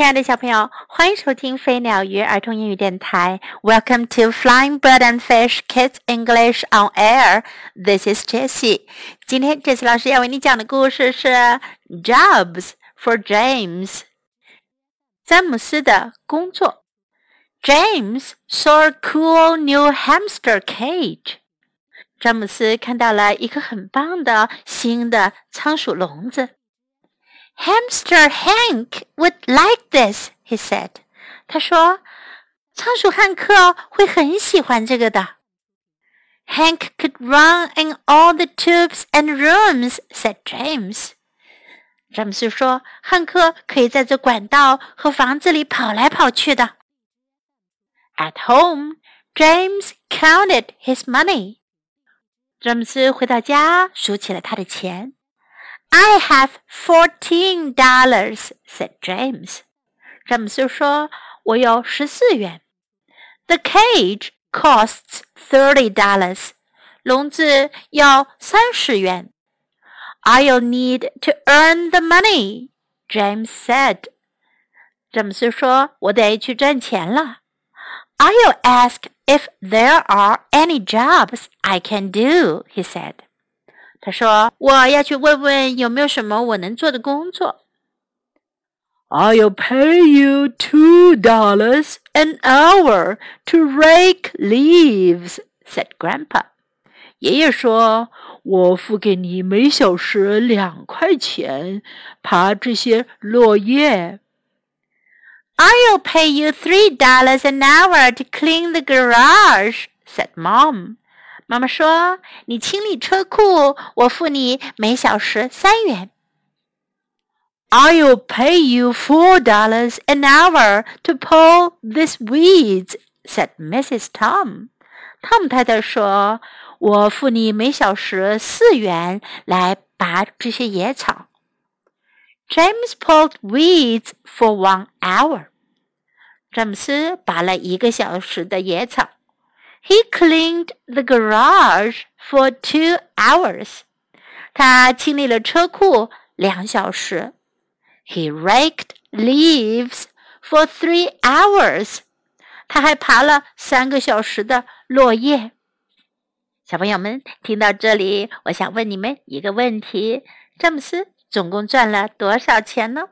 亲爱的小朋友，欢迎收听飞鸟鱼儿童英语电台。Welcome to Flying Bird and Fish Kids English on Air. This is Jessie. 今天 Jessie 老师要为你讲的故事是 Jobs for James。詹姆斯的工作。James saw a cool new hamster cage. 詹姆斯看到了一个很棒的新的仓鼠笼子。Hamster Hank would like this, he said. 他说，仓鼠汉克会很喜欢这个的。Hank could run in all the tubes and rooms, said James. 詹姆斯说，汉克可以在这管道和房子里跑来跑去的。At home, James counted his money. 詹姆斯回到家，数起了他的钱。 I have fourteen dollars," said James. 詹姆斯说：“我有十四元。” The cage costs thirty dollars. 笼子要三十元。I'll need to earn the money, James said. 詹姆斯说：“我得去赚钱了。” I'll ask if there are any jobs I can do, he said. 他说：“我要去问问有没有什么我能做的工作。” I'll pay you two dollars an hour to rake leaves," said Grandpa. 爷爷说：“我付给你每小时两块钱，爬这些落叶。” I'll pay you three dollars an hour to clean the garage," said Mom. 妈妈说：“你清理车库，我付你每小时三元。” I'll pay you four dollars an hour to pull this weeds," said Mrs. Tom. 汤姆太太说：“我付你每小时四元来拔这些野草。” James pulled weeds for one hour. 詹姆斯拔了一个小时的野草。he cleaned the garage for two hours. 他清理了车库两小时。He raked leaves for three hours. 他还爬了三个小时的落叶。小朋友们，听到这里，我想问你们一个问题：詹姆斯总共赚了多少钱呢？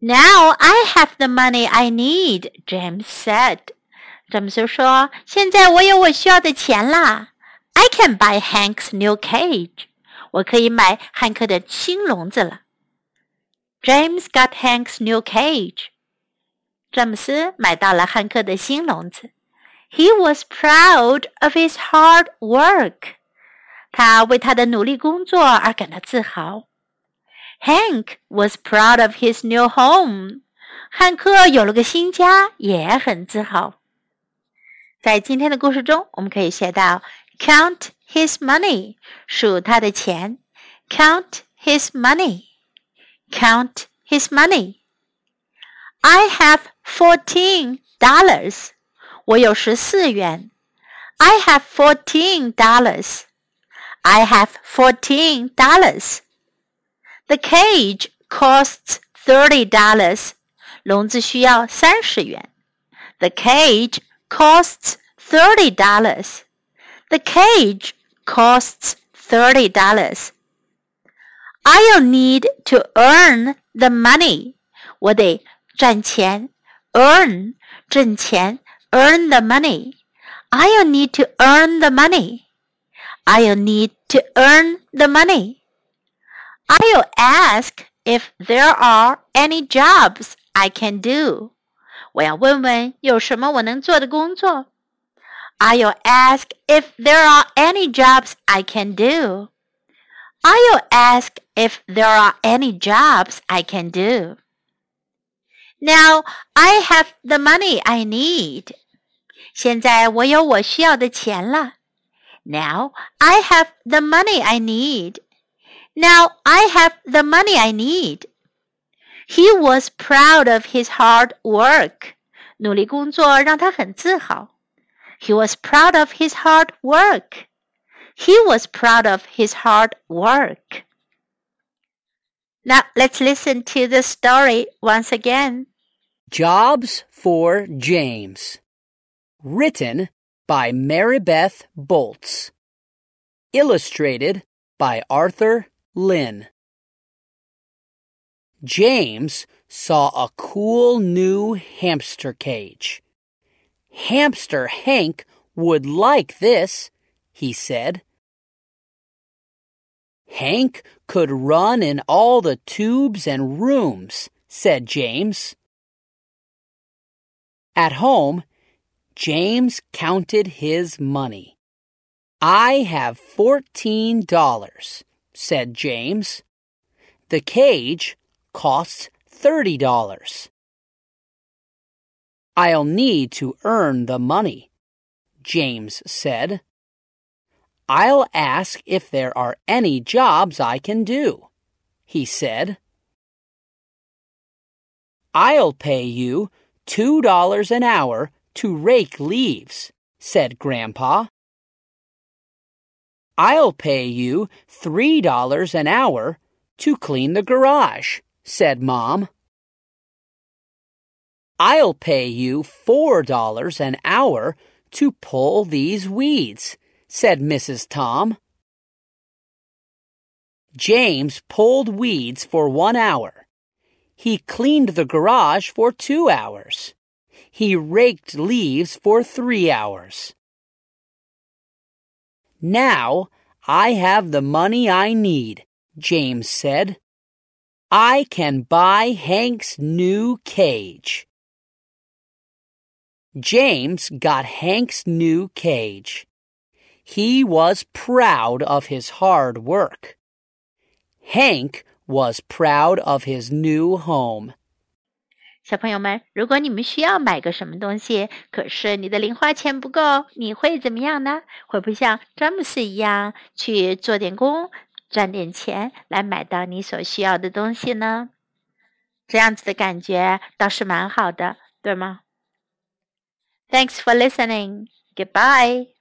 Now I have the money I need, James said. 詹姆斯说：“现在我有我需要的钱啦！I can buy Hank's new cage。我可以买汉克的新笼子了。” James got Hank's new cage。詹姆斯买到了汉克的新笼子。He was proud of his hard work。他为他的努力工作而感到自豪。Hank was proud of his new home。汉克有了个新家，也很自豪。在今天的故事中，我们可以学到 count his money，数他的钱；count his money，count his money。I have fourteen dollars，我有十四元。I have fourteen dollars。I have fourteen dollars。The cage costs thirty dollars，笼子需要三十元。The cage costs thirty dollars. The cage costs thirty dollars. I'll need to earn the money. 我得赚钱，earn 挣钱，earn the money. I'll need to earn the money. I'll need to earn the money. I'll ask if there are any jobs I can do. 我要问问有什么我能做的工作。I'll ask if there are any jobs I can do. I'll ask if there are any jobs I can do. Now I have the money I need. 现在我有我需要的钱了。Now I have the money I need. Now I have the money I need. He was proud of his hard work. 努力工作让他很自豪。He was proud of his hard work. He was proud of his hard work. Now let's listen to the story once again. Jobs for James. Written by Maribeth Boelts. Illustrated by Arthur Lynn. James saw a cool new hamster cage. Hamster Hank would like this, he said. Hank could run in all the tubes and rooms, said James. At home, James counted his money. I have fourteen dollars, said James. The cage costs thirty dollars. I'll need to earn the money, James said. I'll ask if there are any jobs I can do, he said. I'll pay you two dollars an hour to rake leaves, said Grandpa. I'll pay you three dollars an hour to clean the garage, said Mom. I'll pay you four dollars an hour to pull these weeds, said Mrs. Tom. James pulled weeds for one hour. He cleaned the garage for two hours. He raked leaves for three hours. Now I have the money I need, James said. I can buy Hank's new cage. James got Hank's new cage. He was proud of his hard work. Hank was proud of his new home. 小朋友们，如果你们需要买个什么东西，可是你的零花钱不够，你会怎么样呢？会不会像詹姆斯一样去做点工， 赚点钱来买到你所需要的东西呢？这样子的感觉倒是蛮好的，对吗？Thanks for listening. Goodbye.